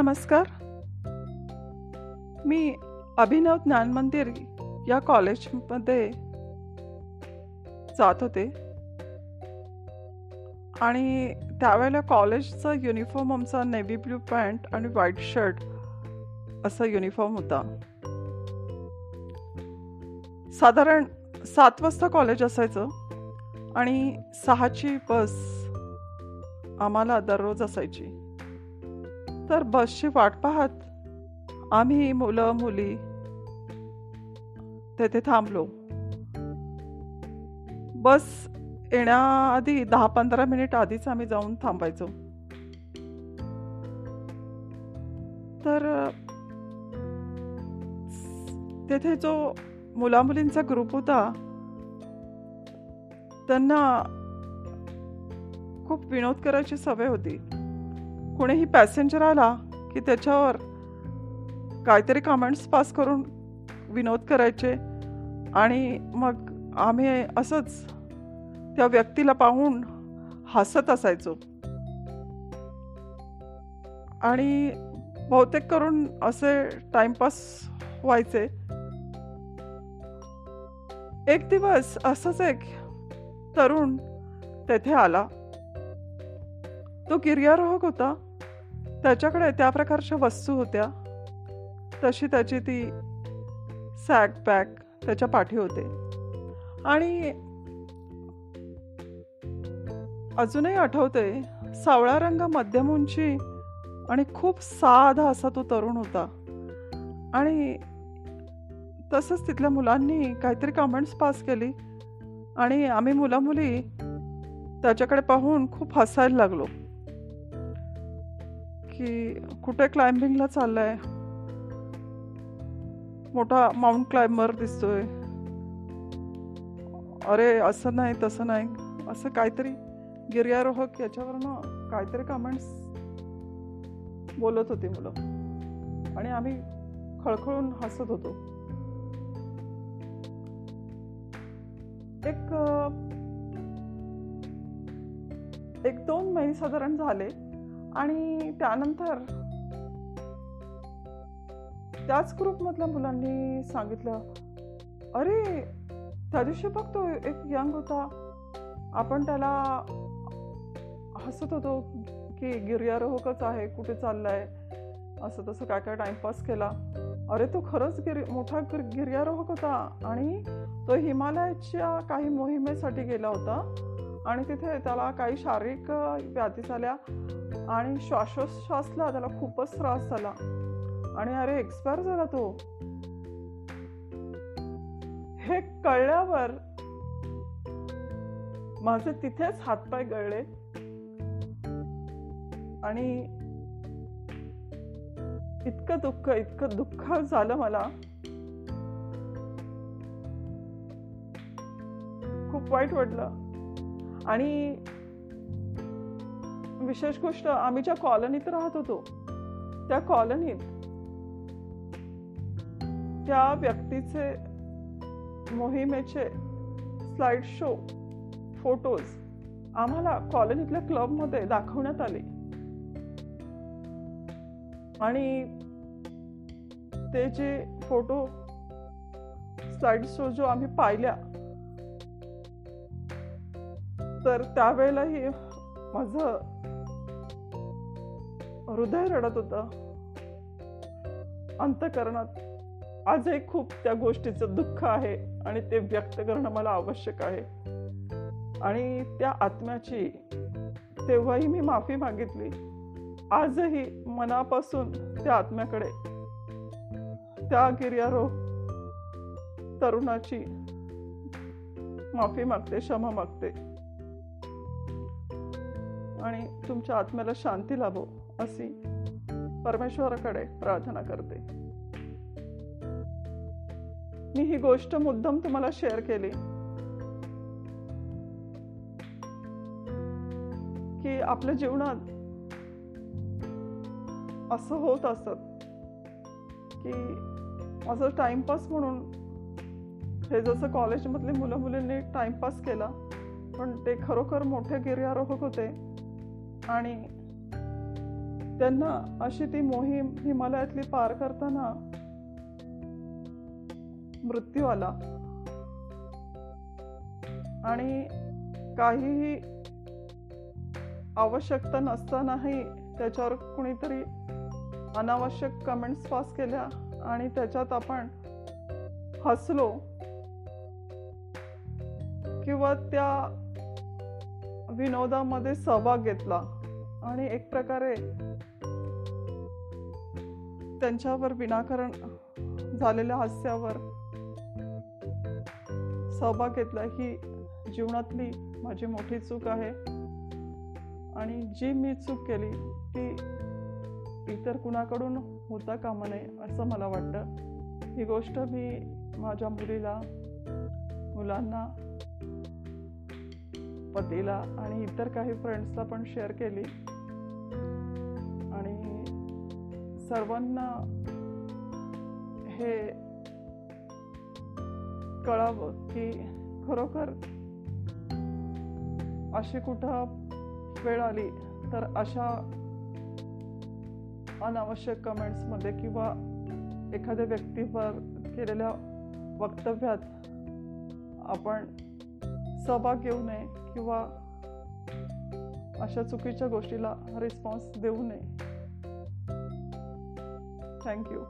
नमस्कार. मी अभिनव ज्ञान मंदिर या कॉलेजमध्ये जात होते. आणि त्यावेळेला कॉलेजचा युनिफॉर्म आमचा नेव्ही ब्ल्यू पॅन्ट आणि व्हाईट शर्ट असा युनिफॉर्म होता. साधारण सात वाजता कॉलेज असायचं आणि सहाची बस आम्हाला दररोज असायची. तर बसची वाट पाहत. आम्ही मुलं मुली तेथे थांबलो. बस येण्याआधी दहा पंधरा मिनिट आधीच आम्ही जाऊन थांबायचो. तर तेथे जो मुलामुलींचा ग्रुप होता त्यांना खूप विनोद करायची सवय होती. कुणीही पॅसेंजर आला की त्याच्यावर काहीतरी कमेंट्स पास करून विनोद करायचे आणि मग आम्ही असंच त्या व्यक्तीला पाहून हसत असायचो. आणि बहुतेक करून असे टाइमपास व्हायचे. एक दिवस असंच एक तरुण तेथे आला. तो गिर्यारोहक होता. त्याच्याकडे त्या प्रकारच्या वस्तू होत्या. तशी त्याची ती सॅक पॅक त्याच्या पाठी होते. आणि अजूनही आठवते सावळा रंग मध्यम उंची आणि खूप साधा असा तो तरुण होता. आणि तसंच तिथल्या मुलांनी काहीतरी कमेंट्स पास केली आणि आम्ही मुलामुली त्याच्याकडे पाहून खूप हसायला लागलो. की कुठे क्लाइम्बिंगला चाललाय? मोठा माउंट क्लाइंबर दिसतोय. अरे असं नाही तसं नाही. असं काहीतरी गिर्यारोहक याच्यावरनं काहीतरी कमेंट्स बोलत होती मुलं. आणि आम्ही खळखळून हसत होतो. एक एक दोन महिने साधारण झाले. आणि त्यानंतर त्याच ग्रुपमधल्या मुलांनी सांगितलं अरे त्या दिवशी बघतो एक यंग होता. आपण त्याला हसत होतो की गिर्यारोहकच आहे कुठे चाललाय? असं तसं काय काय टाइमपास केला. अरे तो खरंच गिर मोठा गिर गिर्यारोहक होता आणि तो हिमालयाच्या काही मोहिमेसाठी गेला होता. आणि तिथे त्याला काही शारीरिक व्याधी झाल्या. आणि श्वासोश्वासला त्याला खूपच त्रास झाला. आणि अरे एक्सपायर झाला तो. हे कळल्यावर माझे तिथेच हातपाय गळले. आणि इतकं दुःख इतकं दुःख झालं मला. खूप वाईट वाटलं. आणि विशेष गोष्ट आम्ही ज्या कॉलनीत राहत होतो त्या कॉलनीत त्या व्यक्तीचे मोहिमेचे स्लाइड शो फोटोज आम्हाला कॉलनीतल्या क्लबमध्ये दाखवण्यात आले. आणि ते जे फोटो स्लाइड शो जो आम्ही पाहिल्या तर त्यावेळेलाही माझं हृदय रडत होतं. अंतकरणात आजही खूप त्या गोष्टीचं दुःख आहे आणि ते व्यक्त करणं मला आवश्यक आहे. आणि त्या आत्म्याची तेव्हाही मी माफी मागितली. आजही मनापासून त्या आत्म्याकडे त्या गिर्यारोह तरुणाची माफी मागते क्षमा मागते. आणि तुमच्या आत्म्याला शांती लाभो. अशी परमेश्वराकडे प्रार्थना करते. मी ही गोष्ट मुद्दाम तुम्हाला शेअर केली. की आपल्या जीवनात असं होत असत की माझं टाइमपास म्हणून हे जसं कॉलेजमधले मुलं मुलींनी टाइमपास केला पण ते खरोखर मोठे गिर्यारोहक होते आणि त्यांना अशी ती मोहीम हिमालयातली पार करताना मृत्यू आला आणि काहीही आवश्यकता नसतानाही त्याच्यावर कुणीतरी अनावश्यक कमेंट्स पास केल्या आणि त्याच्यात आपण हसलो किंवा त्या विनोदामध्ये सहभाग घेतला. आणि एक प्रकारे त्यांच्यावर विनाकारण झालेल्या हास्यावर सहभाग घेतला ही जीवनातली माझी मोठी चूक आहे. आणि जी मी चूक केली ती इतर कुणाकडून होता कामा नये असं मला वाटतं. ही गोष्ट मी माझ्या मुलीला मुलांना पतीला आणि इतर काही फ्रेंड्सला पण शेअर केली. सर्वांना हे कळावं की खरोखर अशी कुठं वेळ आली तर अशा अनावश्यक कमेंट्समध्ये किंवा एखाद्या व्यक्तीवर केलेल्या वक्तव्यात आपण सहभाग घेऊ नये किंवा अशा चुकीच्या गोष्टीला रिस्पॉन्स देऊ नये. Thank you.